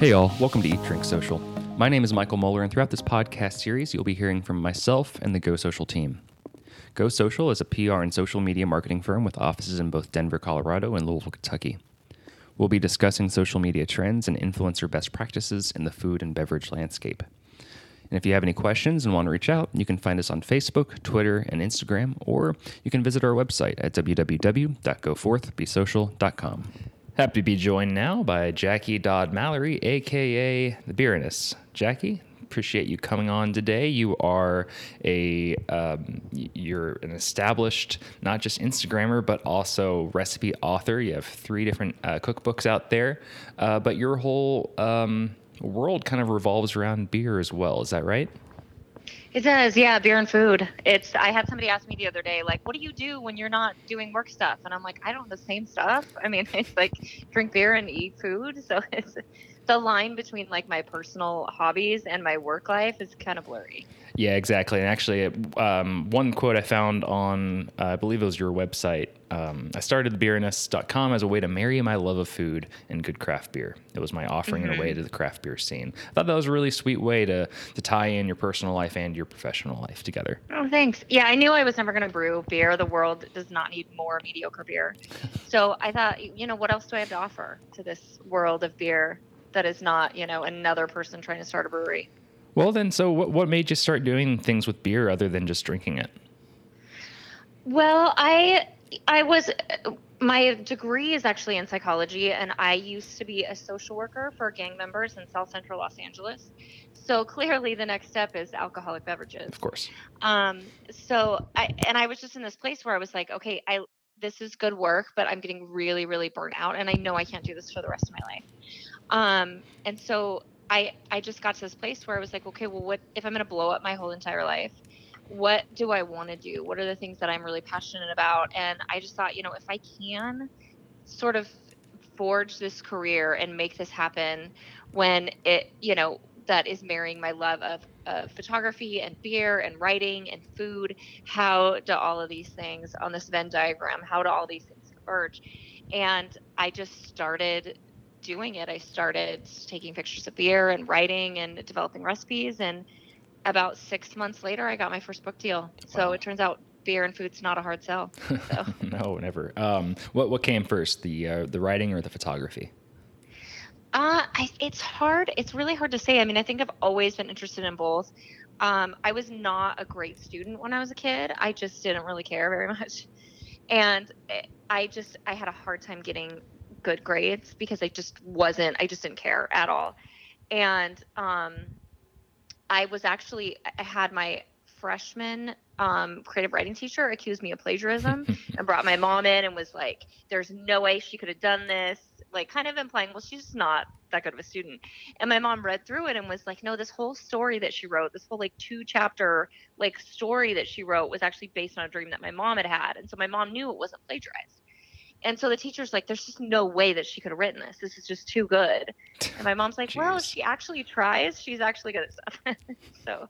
Hey, all, welcome to Eat Drink Social. My name is Michael Moeller, and throughout this podcast series, you'll be hearing from myself and the Go Social team. Go Social is a PR and social media marketing firm with offices in both Denver, Colorado, and Louisville, Kentucky. We'll be discussing social media trends and influencer best practices in the food and beverage landscape. And if you have any questions and want to reach out, you can find us on Facebook, Twitter, and Instagram, or you can visit our website at www.goforthbesocial.com. Happy to be joined now by Jackie Dodd Mallory, aka the Beeriness. Jackie, appreciate you coming on today. You are a um, you're an established not just Instagrammer but also recipe author. You have three different uh, cookbooks out there, uh, but your whole um, world kind of revolves around beer as well. Is that right? It does, yeah. Beer and food. It's. I had somebody ask me the other day, like, "What do you do when you're not doing work stuff?" And I'm like, "I don't the same stuff. I mean, it's like drink beer and eat food. So it's the line between like my personal hobbies and my work life is kind of blurry. Yeah, exactly. And actually, um, one quote I found on, uh, I believe it was your website. Um, I started thebeeriness.com as a way to marry my love of food and good craft beer. It was my offering mm-hmm. in a way mm-hmm. to the craft beer scene. I thought that was a really sweet way to to tie in your personal life and your professional life together. Oh, thanks. Yeah, I knew I was never going to brew beer. The world does not need more mediocre beer. so I thought, you know, what else do I have to offer to this world of beer? that is not, you know, another person trying to start a brewery. Well, then, so what, what made you start doing things with beer other than just drinking it? Well, I I was my degree is actually in psychology, and I used to be a social worker for gang members in South Central Los Angeles. So clearly, the next step is alcoholic beverages. Of course. Um. So I and I was just in this place where I was like, okay, I this is good work, but I'm getting really, really burnt out, and I know I can't do this for the rest of my life. Um, and so I I just got to this place where I was like, okay, well, what if I'm going to blow up my whole entire life? What do I want to do? What are the things that I'm really passionate about? And I just thought, you know, if I can sort of forge this career and make this happen when it, you know, that is marrying my love of, of photography and beer and writing and food. How do all of these things on this Venn diagram, how do all these things converge? And I just started doing it, I started taking pictures of beer and writing and developing recipes. And about six months later, I got my first book deal. Wow. So it turns out beer and food's not a hard sell. So. no, never. Um, what what came first, the uh, the writing or the photography? Uh, I, it's hard. It's really hard to say. I mean, I think I've always been interested in both. Um, I was not a great student when I was a kid. I just didn't really care very much, and I just I had a hard time getting good grades because I just wasn't, I just didn't care at all. And um, I was actually, I had my freshman um, creative writing teacher accused me of plagiarism and brought my mom in and was like, there's no way she could have done this. Like, kind of implying, well, she's not that good of a student. And my mom read through it and was like, no, this whole story that she wrote, this whole like two chapter like story that she wrote was actually based on a dream that my mom had had. And so my mom knew it wasn't plagiarized. And so the teacher's like, there's just no way that she could have written this. This is just too good. And my mom's like, well, if she actually tries, she's actually good at stuff. so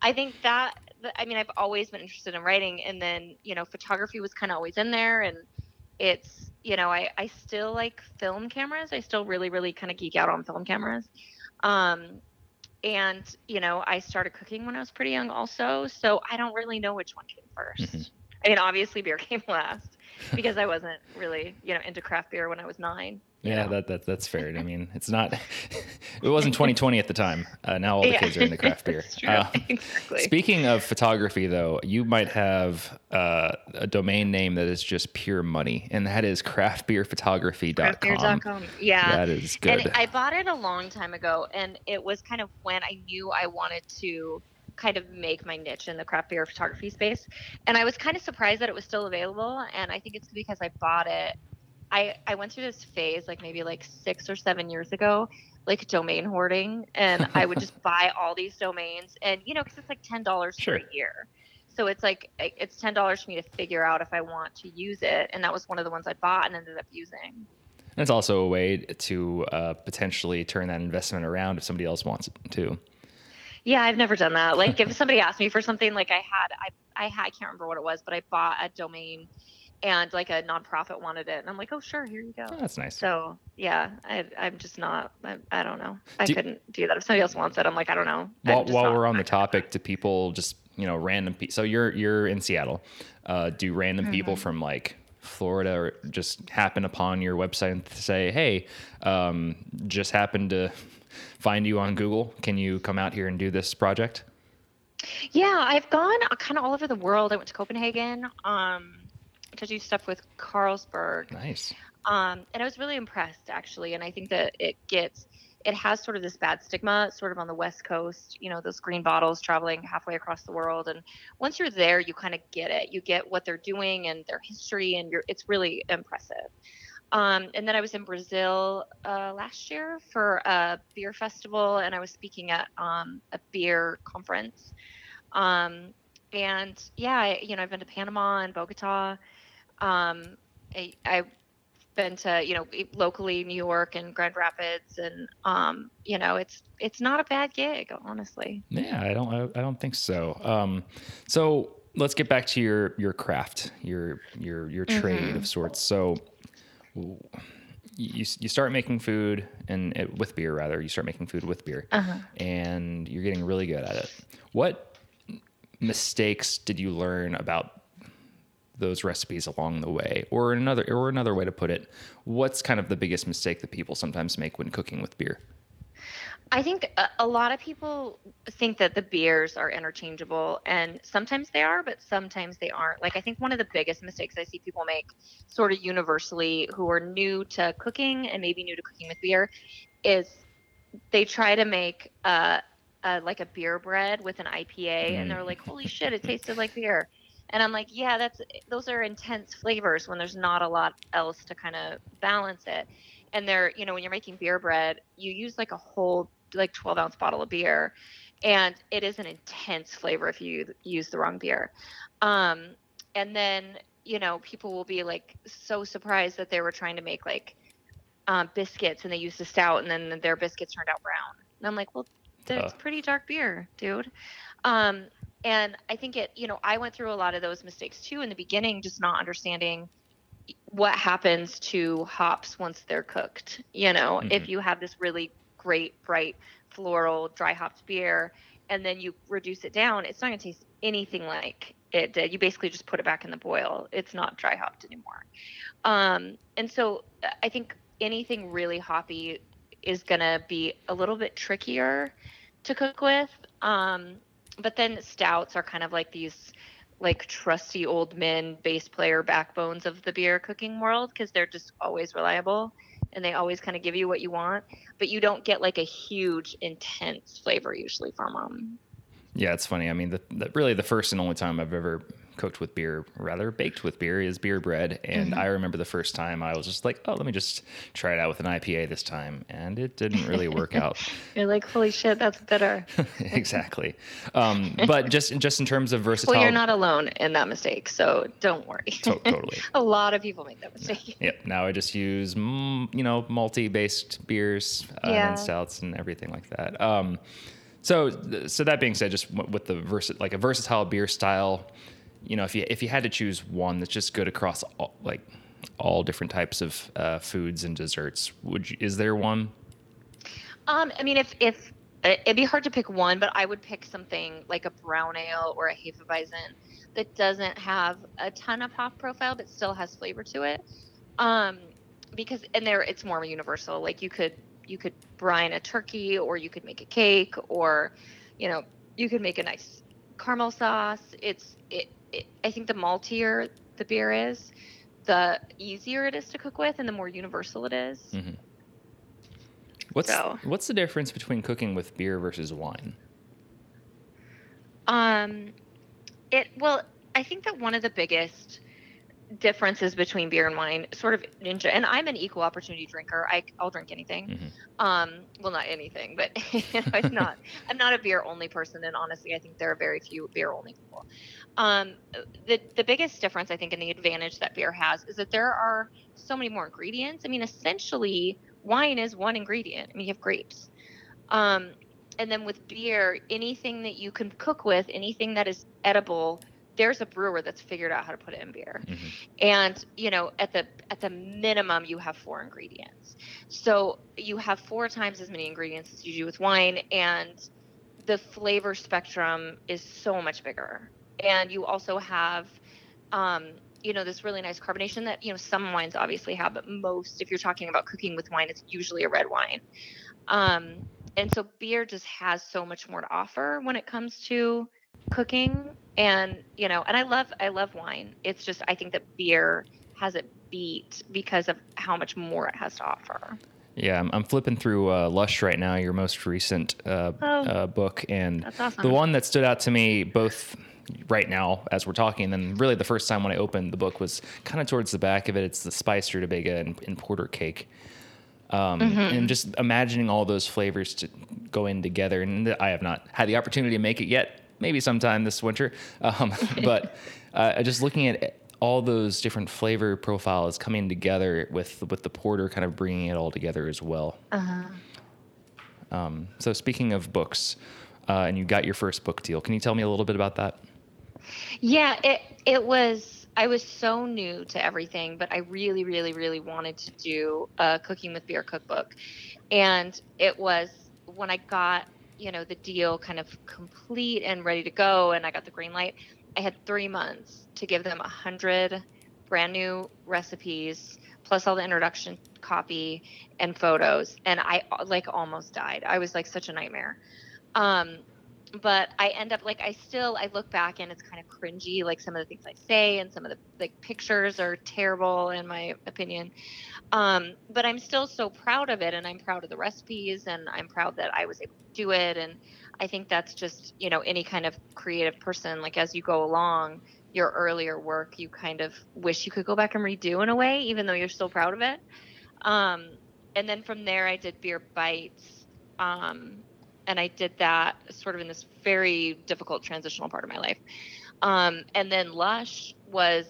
I think that, I mean, I've always been interested in writing. And then, you know, photography was kind of always in there. And it's, you know, I, I still like film cameras. I still really, really kind of geek out on film cameras. Um, and, you know, I started cooking when I was pretty young also. So I don't really know which one came 1st mm-hmm. I mean, obviously beer came last because I wasn't really, you know, into craft beer when I was nine. Yeah, that, that that's fair. I mean, it's not. it wasn't 2020 at the time. Uh, now all the yeah. kids are into craft beer. Uh, exactly. Speaking of photography, though, you might have uh, a domain name that is just pure money, and that is craftbeerphotography.com. Craftbeer.com. Yeah, that is good. And I bought it a long time ago, and it was kind of when I knew I wanted to kind of make my niche in the craft beer photography space. And I was kind of surprised that it was still available. And I think it's because I bought it. I, I went through this phase like maybe like six or seven years ago, like domain hoarding. And I would just buy all these domains and, you know, because it's like $10 sure. a year. So it's like, it's $10 for me to figure out if I want to use it. And that was one of the ones I bought and ended up using. And it's also a way to uh, potentially turn that investment around if somebody else wants it too. Yeah, I've never done that. Like if somebody asked me for something, like I had, I, I had, I can't remember what it was, but I bought a domain and like a nonprofit wanted it, and I'm like, oh sure, here you go. Oh, that's nice. So yeah, I, I'm just not. I, I don't know. I Do- couldn't do that. If somebody else wants it, I'm like, I don't know. While, while we're on the not gonna do it. topic, do people just you know random? Pe- so you're you're in Seattle. Uh, do random people Mhm. from like Florida or just happen upon your website and say, "Hey, um, just happened to find you on Google. Can you come out here and do this project?" Yeah, I've gone kind of all over the world. I went to Copenhagen um, to do stuff with Carlsberg, Nice. um, and I was really impressed actually. And I think that it gets, it has sort of this bad stigma, sort of on the West Coast. You know, those green bottles traveling halfway across the world, and once you're there, you kind of get it. You get what they're doing and their history, and you're, it's really impressive. Um, and then I was in Brazil uh, last year for a beer festival, and I was speaking at um, a beer conference. Um, and yeah, I, you know, I've been to Panama and Bogota. Um, I, I've been to, you know, locally New York and Grand Rapids, and um, you know, it's it's not a bad gig, honestly. Yeah, I don't. I, I don't think so. Um, so let's get back to your your craft, your your your trade Mhm. of sorts. So you you start making food and it, with beer rather. You start making food with beer, Uh-huh. and you're getting really good at it. What mistakes did you learn about those recipes along the way, or another or another way to put it? What's kind of the biggest mistake that people sometimes make when cooking with beer? I think a, a lot of people think that the beers are interchangeable, and sometimes they are, but sometimes they aren't. Like, I think one of the biggest mistakes I see people make, sort of universally, who are new to cooking and maybe new to cooking with beer, is they try to make uh, like a beer bread with an IPA, and they're like, "Holy shit, it tasted like beer." And I'm like, yeah, that's those are intense flavors when there's not a lot else to kind of balance it and they're you know when you're making beer bread you use like a whole like 12 ounce bottle of beer and it is an intense flavor if you use the wrong beer um, and then you know people will be like so surprised that they were trying to make like um, biscuits and they used the stout and then their biscuits turned out brown and i'm like well it's pretty dark beer dude um, and i think it you know i went through a lot of those mistakes too in the beginning just not understanding what happens to hops once they're cooked. You know, Mhm. if you have this really great, bright, floral, dry hopped beer, and then you reduce it down, it's not going to taste anything like it did. You basically just put it back in the boil. It's not dry hopped anymore. Um, and so I think anything really hoppy is going to be a little bit trickier to cook with. Um, but then stouts are kind of like these like trusty old men bass player backbones of the beer cooking world because they're just always reliable and they always kind of give you what you want but you don't get like a huge intense flavor usually from them Yeah, it's funny. I mean, the, the, really the first and only time I've ever cooked with beer, rather baked with beer, is beer bread. And Mhm. I remember the first time I was just like, oh, let me just try it out with an IPA this time, and it didn't really work out. you're like holy shit that's bitter exactly. Um, but just just in terms of versatility, well you're not alone in that mistake so don't worry To- totally. a lot of people make that mistake Yep. Now I just use mm, you know multi based beers uh, Yeah. and stouts and everything like that. Um, so so that being said, just with the versa- like a versatile beer style, you know, if you if you had to choose one that's just good across all, like all different types of uh, foods and desserts, would you, is there one? Um, I mean, if if it'd be hard to pick one, but I would pick something like a brown ale or a Hefeweizen that doesn't have a ton of hop profile but still has flavor to it. Um, because and there it's more universal. Like you could you could brine a turkey or you could make a cake or you know you could make a nice caramel sauce. It's it, it I think the maltier the beer is, the easier it is to cook with and the more universal it is. Mhm. What's So- what's the difference between cooking with beer versus wine? Um, it well, I think that one of the biggest differences between beer and wine, sort of ninja, and I'm an equal opportunity drinker. I I'll drink anything. Mhm. Um, well, not anything, but you know, it's not. I'm not a beer only person, and honestly, I think there are very few beer only people. Um, the the biggest difference, I think, in the advantage that beer has is that there are so many more ingredients. I mean, essentially, wine is one ingredient. I mean, you have grapes. Um, and then with beer, anything that you can cook with, anything that is edible, there's a brewer that's figured out how to put it in beer Mhm. and you know at the at the minimum you have four ingredients so you have four times as many ingredients as you do with wine and the flavor spectrum is so much bigger and you also have um, you know this really nice carbonation that you know some wines obviously have but most if you're talking about cooking with wine it's usually a red wine. Um, and so beer just has so much more to offer when it comes to cooking. And you know and i love i love wine. It's just i think that beer has it beat because of how much more it has to offer Yeah, I'm, I'm flipping through uh, Lush right now, your most recent uh, Oh. uh, book, and awesome. the one that stood out to me both right now as we're talking, and really the first time when I opened the book was kind of towards the back of it. It's the spiced rutabaga and, and porter cake, um, Mm-hmm. and just imagining all those flavors to go in together. And I have not had the opportunity to make it yet. Maybe sometime this winter, um, but uh, just looking at all those different flavor profiles coming together with with the porter kind of bringing it all together as well. uh-huh. Um, so speaking of books, uh, and you got your first book deal, can you tell me a little bit about that? Yeah, it it was I was so new to everything, but I really really really wanted to do a cooking with beer cookbook. And it was when I got, you know, the deal kind of complete and ready to go and I got the green light, I had 3 months to give them a 100 brand new recipes plus all the introduction copy and photos and I like almost died. I was like such a nightmare. Um but I end up like I still I look back and it's kind of cringy like some of the things I say and some of the like pictures are terrible in my opinion. Um, but I'm still so proud of it and I'm proud of the recipes and I'm proud that I was able to do it and I think that's just, you know, any kind of creative person like as you go along your earlier work you kind of wish you could go back and redo in a way even though you're still proud of it. Um, and then from there I did beer bites. Um, and I did that sort of in this very difficult transitional part of my life. Um, and then Lush was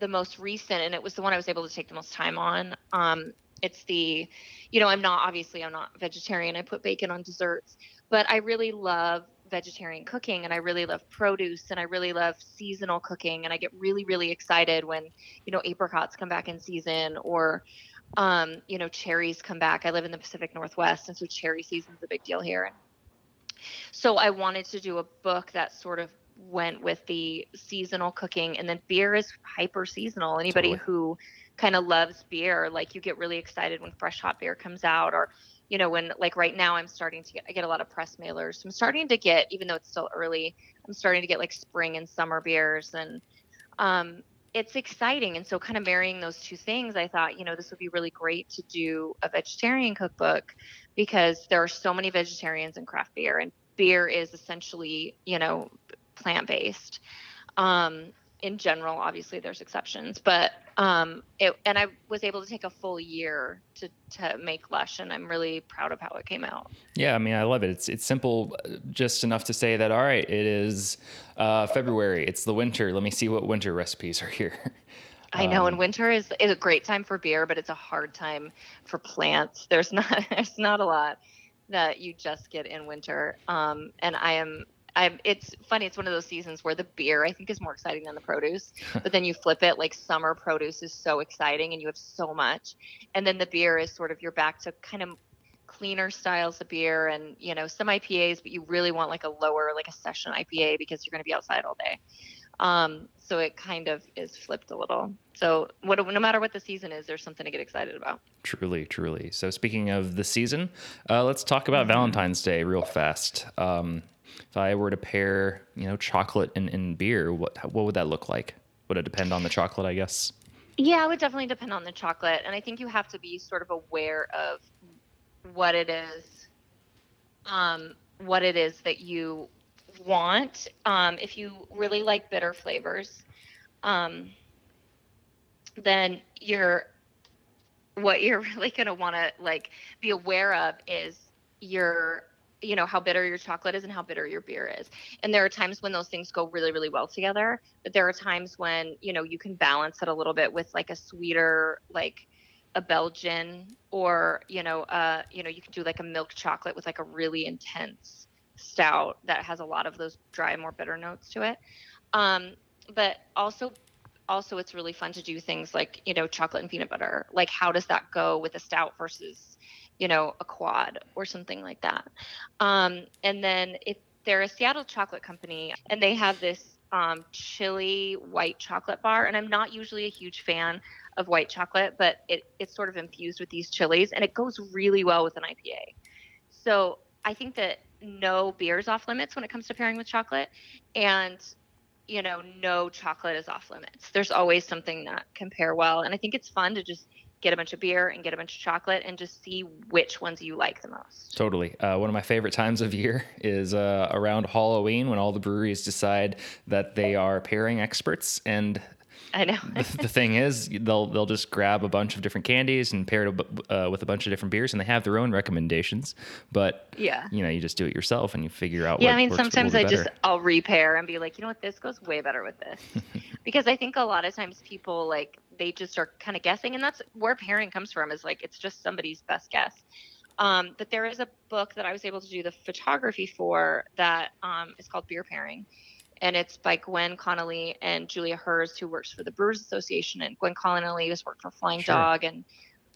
the most recent, and it was the one I was able to take the most time on. Um, it's the, you know, I'm not obviously I'm not vegetarian. I put bacon on desserts, but I really love vegetarian cooking and I really love produce and I really love seasonal cooking and I get really really excited when you know apricots come back in season or um, you know, cherries come back. I live in the Pacific Northwest, and so cherry season's a big deal here. So I wanted to do a book that sort of went with the seasonal cooking, and then beer is hyper seasonal. Anybody Totally. who kind of loves beer, like you get really excited when fresh hop beer comes out, or you know, when like right now I'm starting to get I get a lot of press mailers. I'm starting to get, even though it's still early, I'm starting to get like spring and summer beers and um it's exciting and so kind of marrying those two things i thought you know this would be really great to do a vegetarian cookbook because there are so many vegetarians in craft beer and beer is essentially you know plant based um in general obviously there's exceptions but um it and i was able to take a full year to to make lush and i'm really proud of how it came out Yeah, I mean, I love it. It's it's simple, uh, just enough to say that. All right, it is uh, February. It's the winter. Let me see what winter recipes are here. I know, and Um, winter is is a great time for beer, but it's a hard time for plants. There's not there's not a lot that you just get in winter. Um, and I am I'm. It's funny. It's one of those seasons where the beer I think is more exciting than the produce. but then you flip it, like summer produce is so exciting, and you have so much, and then the beer is sort of you're back to kind of cleaner styles of beer and you know some IPAs, but you really want like a lower like a session IPA because you're going to be outside all day. Um, so it kind of is flipped a little. So what, no matter what the season is, there's something to get excited about. Truly, truly. So speaking of the season, uh, let's talk about Valentine's Day real fast. Um, if I were to pair, you know, chocolate and, and beer, what what would that look like? Would it depend on the chocolate? I guess. Yeah, it would definitely depend on the chocolate, and I think you have to be sort of aware of what it is, um, what it is that you want. Um, if you really like bitter flavors, um, then you're what you're really going to want to like be aware of is your you know how bitter your chocolate is and how bitter your beer is. And there are times when those things go really really well together but there are times when you know you can balance it a little bit with like a sweeter like a belgian or you know uh you know you can do like a milk chocolate with like a really intense stout that has a lot of those dry more bitter notes to it. Um, but also also it's really fun to do things like you know chocolate and peanut butter. Like how does that go with a stout versus you know a quad or something like that um, and then if they're a seattle chocolate company and they have this um, chili white chocolate bar and i'm not usually a huge fan of white chocolate but it, it's sort of infused with these chilies and it goes really well with an ipa so i think that no beers off limits when it comes to pairing with chocolate and you know, no chocolate is off limits. There's always something that can pair well. And I think it's fun to just get a bunch of beer and get a bunch of chocolate and just see which ones you like the most. Totally. Uh, one of my favorite times of year is uh, around Halloween when all the breweries decide that they are pairing experts and I know. the, the, thing is, they'll they'll just grab a bunch of different candies and pair it uh, with a bunch of different beers, and they have their own recommendations. But yeah, you know, you just do it yourself and you figure out. Yeah, I mean, sometimes I just I'll repair and be like, you know what, this goes way better with this, because I think a lot of times people like they just are kind of guessing, and that's where pairing comes from. Is like it's just somebody's best guess. Um, but there is a book that I was able to do the photography for that um, is called Beer Pairing and it's by Gwen Conley and Julia Herz, who works for the Brewers Association. And Gwen Conley has worked for Flying sure. Dog and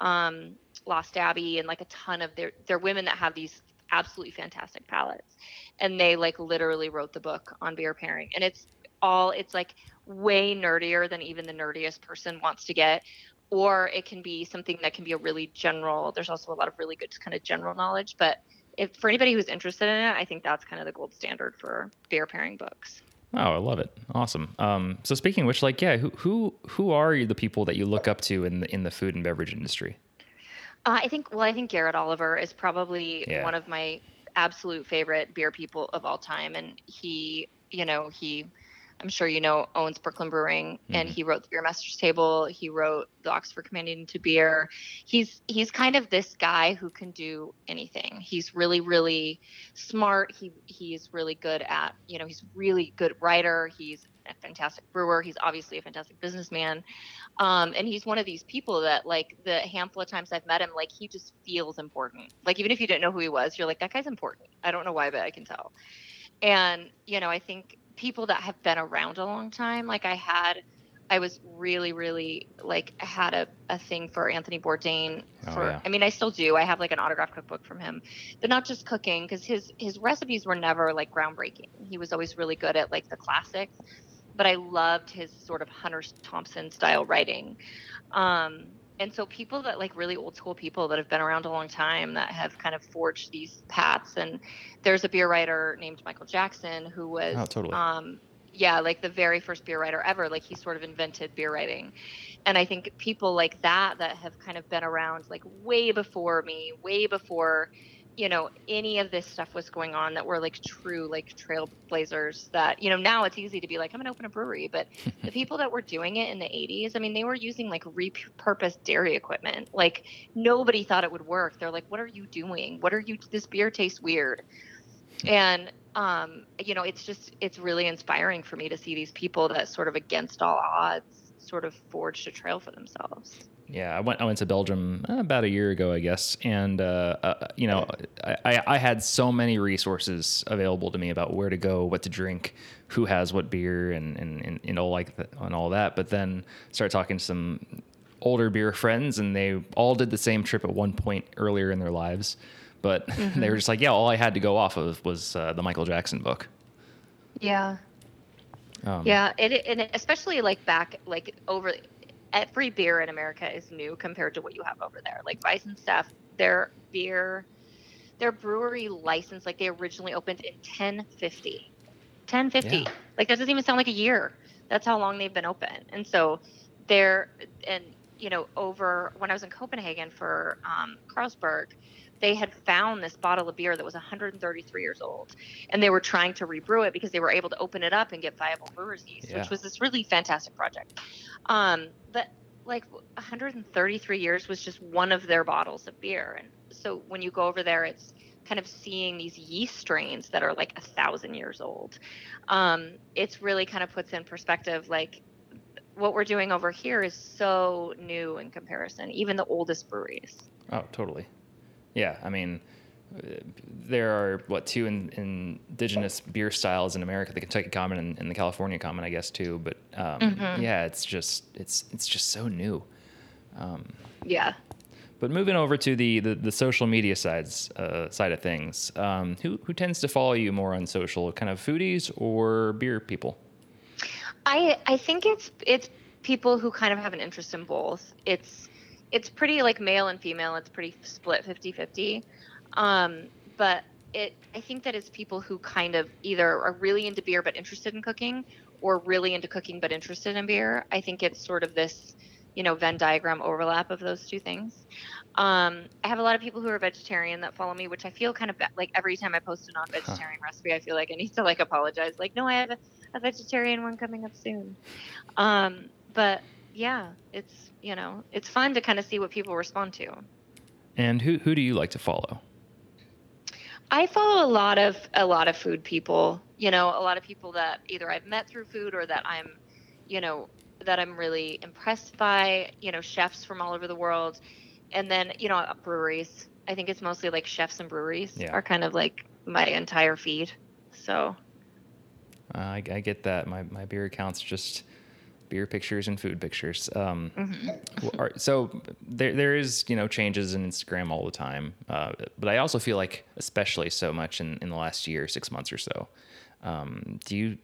um, Lost Abbey, and like a ton of their they're women that have these absolutely fantastic palates, and they like literally wrote the book on beer pairing, and it's all it's like way nerdier than even the nerdiest person wants to get or it can be something that can be a really general there's also a lot of really good kind of general knowledge but if for anybody who's interested in it i think that's kind of the gold standard for beer pairing books Oh, I love it. Awesome. Um, so speaking of which, like, yeah, who who who are the people that you look up to in the in the food and beverage industry? Uh, I think well, I think Garrett Oliver is probably yeah. one of my absolute favorite beer people of all time, and he, you know, he I'm sure you know owns Brooklyn Brewing, mm-hmm. and he wrote the Brewmaster's Table. He wrote the Oxford Companion to Beer. He's he's kind of this guy who can do anything. He's really really smart. He he's really good at you know he's really good writer. He's a fantastic brewer. He's obviously a fantastic businessman, um, and he's one of these people that like the handful of times I've met him, like he just feels important. Like even if you didn't know who he was, you're like that guy's important. I don't know why, but I can tell. And you know I think people that have been around a long time. Like I had, I was really, really like I had a, a thing for Anthony Bourdain. Oh, for, oh, yeah. I mean, I still do. I have like an autograph cookbook from him, but not just cooking because his his recipes were never like groundbreaking. He was always really good at like the classics, but I loved his sort of Hunter Thompson style writing. Um, and so people that like really old school people that have been around a long time that have kind of forged these paths and there's a beer writer named michael jackson who was oh, totally. um yeah like the very first beer writer ever like he sort of invented beer writing and i think people like that that have kind of been around like way before me way before you know any of this stuff was going on that were like true like trailblazers that you know now it's easy to be like i'm gonna open a brewery but the people that were doing it in the 80s i mean they were using like repurposed dairy equipment. Like nobody thought it would work. They're like what are you doing? What are you this beer tastes weird. And um you know it's just it's really inspiring for me to see these people that sort of against all odds sort of forged a trail for themselves yeah, I went. I went to Belgium uh, about a year ago, I guess, and uh, uh, you know, I, I had so many resources available to me about where to go, what to drink, who has what beer, and and and, and all like the, and all that. But then started talking to some older beer friends, and they all did the same trip at one point earlier in their lives. But mm-hmm. they were just like, yeah, all I had to go off of was uh, the Michael Jackson book. Yeah. Um, yeah, it, and especially like back like over every beer in America is new compared to what you have over there. Like Weihenstephan, their beer, their brewery license, like they originally opened in 1050. 1050. Yeah. Like that doesn't even sound like a year. That's how long they've been open. And so they're, and you know, over when I was in Copenhagen for um, Carlsberg, they had found this bottle of beer that was 133 years old and they were trying to rebrew it because they were able to open it up and get viable brewer's yeast yeah. which was this really fantastic project. Um, but like 133 years was just one of their bottles of beer and so when you go over there it's kind of seeing these yeast strains that are like a thousand years old. Um, it's really kind of puts in perspective like what we're doing over here is so new in comparison even the oldest breweries. Oh totally yeah, I mean, there are what two in, indigenous beer styles in America: the Kentucky Common and, and the California Common, I guess too. But um, mm-hmm. yeah, it's just it's it's just so new. Um, yeah. But moving over to the the, the social media sides uh, side of things, um, who who tends to follow you more on social? Kind of foodies or beer people? I I think it's it's people who kind of have an interest in both. It's it's pretty like male and female. It's pretty split 50-50. Um, but it I think that it's people who kind of either are really into beer but interested in cooking or really into cooking but interested in beer. I think it's sort of this you know Venn diagram overlap of those two things. Um, I have a lot of people who are vegetarian that follow me, which I feel kind of like every time I post a non-vegetarian huh. recipe, I feel like I need to like apologize. Like, no, I have a, a vegetarian one coming up soon. Um, but yeah, it's you know it's fun to kind of see what people respond to. And who who do you like to follow? I follow a lot of a lot of food people. You know, a lot of people that either I've met through food or that I'm, you know, that I'm really impressed by, you know, chefs from all over the world. And then, you know, breweries. I think it's mostly like chefs and breweries yeah. are kind of like my entire feed. So uh, I, I, get that. My, my beer account's just beer pictures and food pictures. Um, mm-hmm. are, so there, there is, you know, changes in Instagram all the time. Uh, but I also feel like, especially so much in, in the last year, six months or so, um, do you,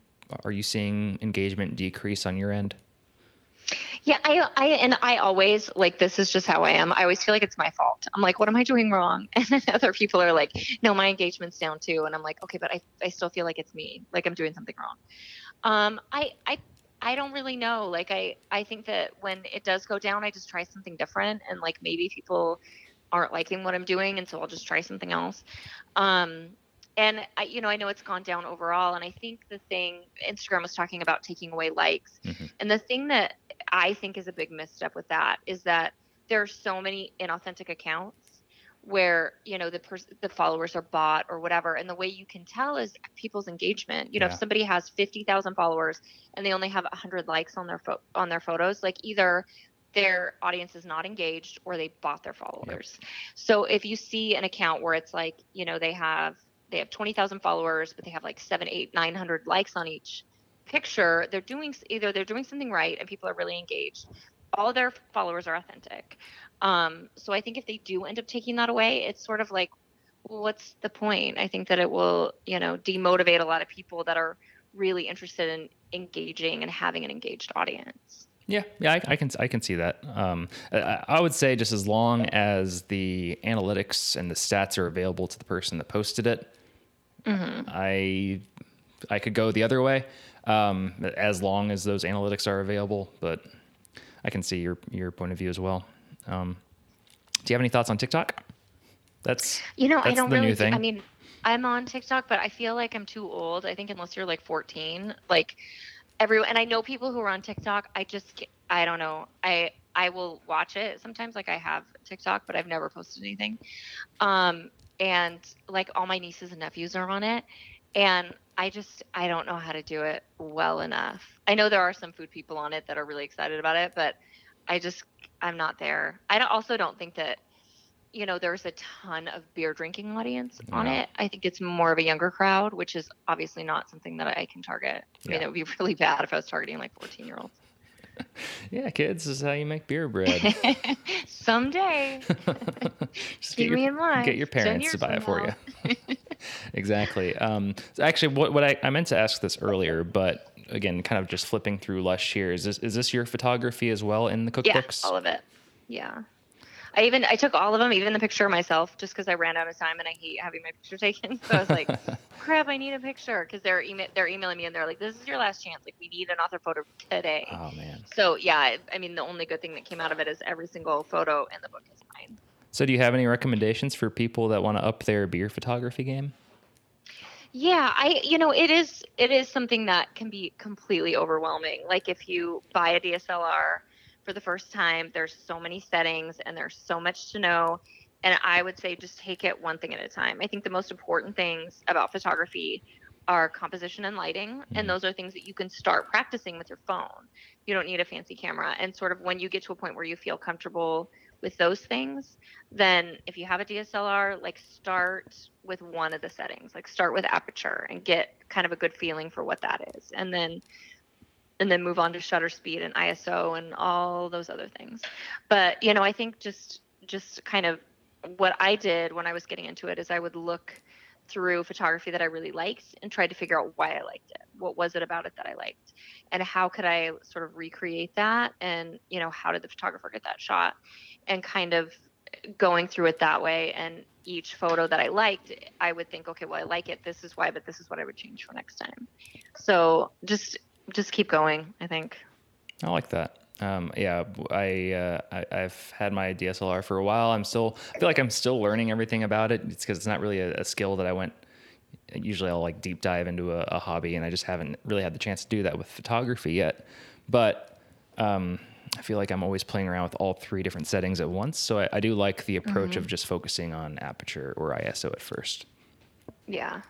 are you seeing engagement decrease on your end? Yeah, I, I, and I always like this is just how I am. I always feel like it's my fault. I'm like, what am I doing wrong? And then other people are like, no, my engagement's down too. And I'm like, okay, but I, I still feel like it's me, like I'm doing something wrong. Um, I, I, I don't really know. Like, I, I think that when it does go down, I just try something different, and like maybe people aren't liking what I'm doing, and so I'll just try something else. Um, and I, you know, I know it's gone down overall, and I think the thing Instagram was talking about taking away likes, mm-hmm. and the thing that I think is a big misstep with that is that there are so many inauthentic accounts where you know the pers- the followers are bought or whatever, and the way you can tell is people's engagement. You know, yeah. if somebody has fifty thousand followers and they only have hundred likes on their fo- on their photos, like either their audience is not engaged or they bought their followers. Yep. So if you see an account where it's like, you know, they have they have 20,000 followers, but they have like seven, eight, 900 likes on each picture. They're doing either they're doing something right and people are really engaged. All their followers are authentic. Um, so I think if they do end up taking that away, it's sort of like, well, what's the point? I think that it will, you know, demotivate a lot of people that are really interested in engaging and having an engaged audience. Yeah, yeah, I, I, can I can see that. Um, I, I, would say just as long as the analytics and the stats are available to the person that posted it, Mm-hmm. I I could go the other way um, as long as those analytics are available, but I can see your your point of view as well. Um, do you have any thoughts on TikTok? That's you know that's I don't really. I mean, I'm on TikTok, but I feel like I'm too old. I think unless you're like 14, like everyone, and I know people who are on TikTok. I just I don't know. I I will watch it sometimes. Like I have TikTok, but I've never posted anything. Um, and like all my nieces and nephews are on it and i just i don't know how to do it well enough i know there are some food people on it that are really excited about it but i just i'm not there i don't, also don't think that you know there's a ton of beer drinking audience yeah. on it i think it's more of a younger crowd which is obviously not something that i can target i mean it would be really bad if i was targeting like 14 year olds yeah, kids, this is how you make beer bread. Someday. Just Keep get your, in line Get your parents to buy it for you. exactly. Um, so actually, what, what I, I meant to ask this earlier, but again, kind of just flipping through Lush here. Is this, is this your photography as well in the cookbooks? Yeah, all of it. Yeah. I even I took all of them, even the picture of myself, just because I ran out of time and I hate having my picture taken. So I was like, "Crap, I need a picture." Because they're email they're emailing me and they're like, "This is your last chance. Like, we need an author photo today." Oh man. So yeah, I mean, the only good thing that came out of it is every single photo in the book is mine. So, do you have any recommendations for people that want to up their beer photography game? Yeah, I you know it is it is something that can be completely overwhelming. Like if you buy a DSLR for the first time. There's so many settings and there's so much to know. And I would say just take it one thing at a time. I think the most important things about photography are composition and lighting. Mm-hmm. And those are things that you can start practicing with your phone. You don't need a fancy camera. And sort of when you get to a point where you feel comfortable with those things, then if you have a DSLR, like start with one of the settings. Like start with aperture and get kind of a good feeling for what that is. And then and then move on to shutter speed and ISO and all those other things. But, you know, I think just just kind of what I did when I was getting into it is I would look through photography that I really liked and tried to figure out why I liked it. What was it about it that I liked? And how could I sort of recreate that? And, you know, how did the photographer get that shot? And kind of going through it that way. And each photo that I liked, I would think, okay, well, I like it. This is why, but this is what I would change for next time. So just, just keep going, I think. I like that. Um, yeah, I, uh, I have had my DSLR for a while. I'm still I feel like I'm still learning everything about it. It's because it's not really a, a, skill that I went. Usually, I'll like deep dive into a, a, hobby, and I just haven't really had the chance to do that with photography yet. But um, I feel like I'm always playing around with all three different settings at once. So I, I do like the approach mm-hmm. of just focusing on aperture or ISO at first. Yeah,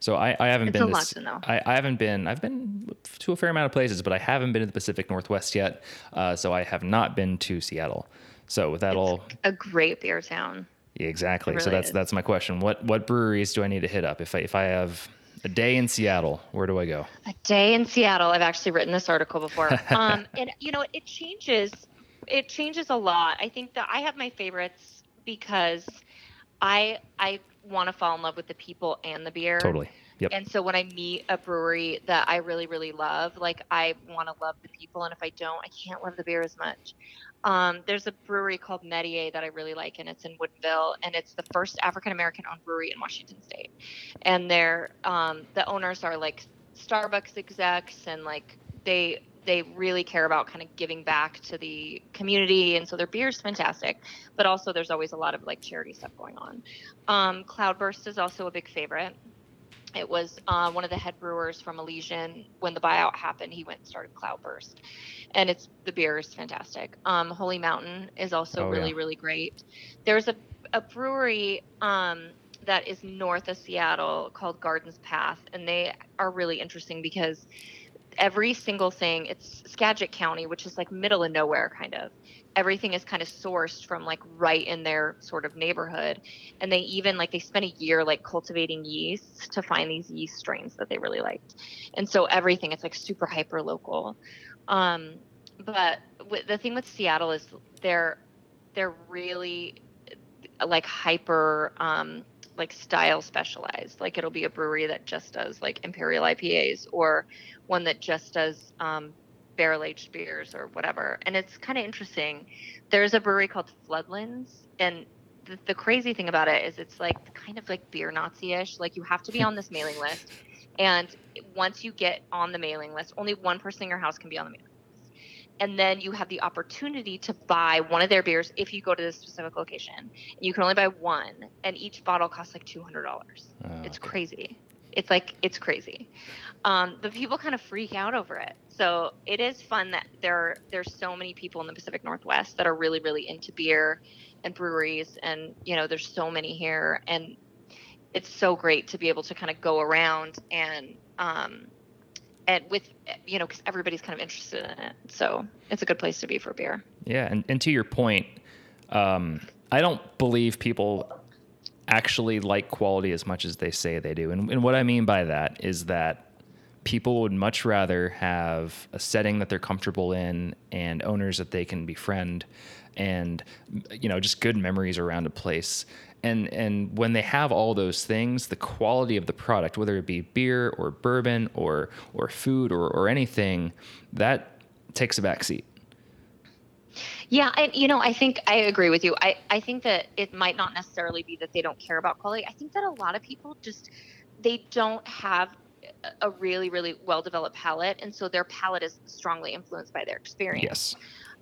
so I, I haven't it's been. A lot to know. I, I haven't been. I've been to a fair amount of places, but I haven't been to the Pacific Northwest yet. Uh, so I have not been to Seattle. So with that it's all, a great beer town. Yeah, exactly. Really so that's is. that's my question. What what breweries do I need to hit up if I if I have a day in Seattle? Where do I go? A day in Seattle. I've actually written this article before. um, and you know it changes. It changes a lot. I think that I have my favorites because I I want to fall in love with the people and the beer. Totally. Yep. And so when I meet a brewery that I really, really love, like I want to love the people. And if I don't, I can't love the beer as much. Um, there's a brewery called Metier that I really like, and it's in Woodinville, and it's the first African American owned brewery in Washington State. And they're um, the owners are like Starbucks execs, and like they they really care about kind of giving back to the community and so their beer is fantastic but also there's always a lot of like charity stuff going on um, cloudburst is also a big favorite it was uh, one of the head brewers from elysian. When the buyout happened he went and started cloudburst and it's the beer is fantastic. Um, holy mountain is also oh, really yeah. really great. There's a, a brewery um, that is north of seattle called gardens path and they are really interesting because every single thing it's skagit county which is like middle of nowhere kind of. Everything is kind of sourced from like right in their sort of neighborhood. And they even like they spent a year like cultivating yeast to find these yeast strains that they really liked. And so everything it's like super hyper local. Um, but w- the thing with seattle is they're they're really like hyper um, like style specialized. Like it'll be a brewery that just does like imperial IPAs or one that just does um, barrel aged beers or whatever. And it's kind of interesting. There's a brewery called Floodlands, and the, the crazy thing about it is it's like kind of like beer Nazi ish. Like you have to be on this mailing list. And once you get on the mailing list, only one person in your house can be on the mailing and then you have the opportunity to buy one of their beers if you go to this specific location. And you can only buy one, and each bottle costs like two hundred dollars. Oh, it's okay. crazy. It's like it's crazy. Um, the people kind of freak out over it. So it is fun that there there's so many people in the Pacific Northwest that are really really into beer and breweries, and you know there's so many here, and it's so great to be able to kind of go around and um, and with you know because everybody's kind of interested in it. So it's a good place to be for beer. Yeah and, and to your point um, i don't believe people actually like quality as much as they say they do. And, and what i mean by that is that people would much rather have a setting that they're comfortable in and owners that they can befriend and you know just good memories around a place and and when they have all those things the quality of the product whether it be beer or bourbon or or food or, or anything that takes a back seat yeah and you know i think i agree with you. I i think that it might not necessarily be that they don't care about quality. I think that a lot of people just they don't have a really really well developed palate and so their palate is strongly influenced by their experience. Yes.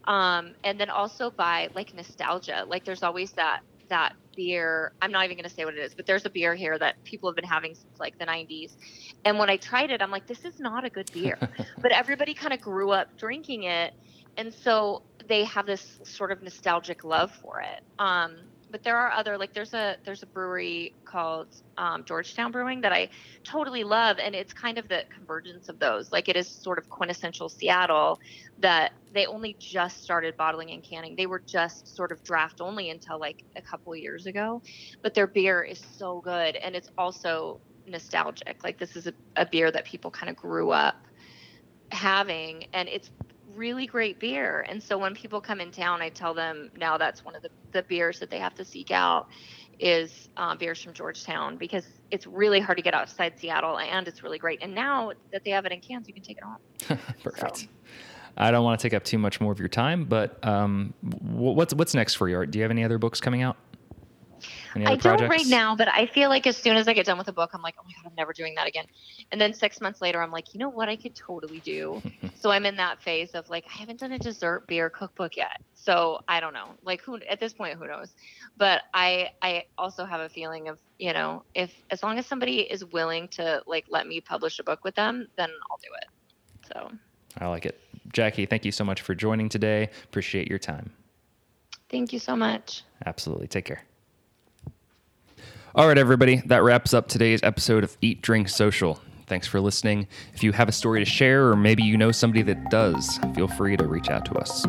Um, and then also by like nostalgia. Like there's always that that beer. I'm not even going to say what it is, but there's a beer here that people have been having since like the 90s. And when I tried it, I'm like, this is not a good beer. but everybody kind of grew up drinking it. And so they have this sort of nostalgic love for it. Um, but there are other like there's a there's a brewery called um, Georgetown Brewing that I totally love, and it's kind of the convergence of those. Like it is sort of quintessential Seattle that they only just started bottling and canning. They were just sort of draft only until like a couple years ago. But their beer is so good and it's also nostalgic. Like this is a, a beer that people kind of grew up having and it's really great beer. And so when people come in town, I tell them now that's one of the, the beers that they have to seek out is uh, beers from Georgetown because it's really hard to get outside Seattle and it's really great. And now that they have it in cans, you can take it home. Perfect. So. I don't want to take up too much more of your time, but um, what's what's next for you? Do you have any other books coming out? I don't right now, but I feel like as soon as I get done with a book, I'm like, oh my god, I'm never doing that again. And then six months later, I'm like, you know what, I could totally do. so I'm in that phase of like, I haven't done a dessert beer cookbook yet, so I don't know. Like, who at this point, who knows? But I I also have a feeling of you know, if as long as somebody is willing to like let me publish a book with them, then I'll do it. So I like it. Jackie, thank you so much for joining today. Appreciate your time. Thank you so much. Absolutely. Take care. All right, everybody, that wraps up today's episode of Eat, Drink, Social. Thanks for listening. If you have a story to share, or maybe you know somebody that does, feel free to reach out to us.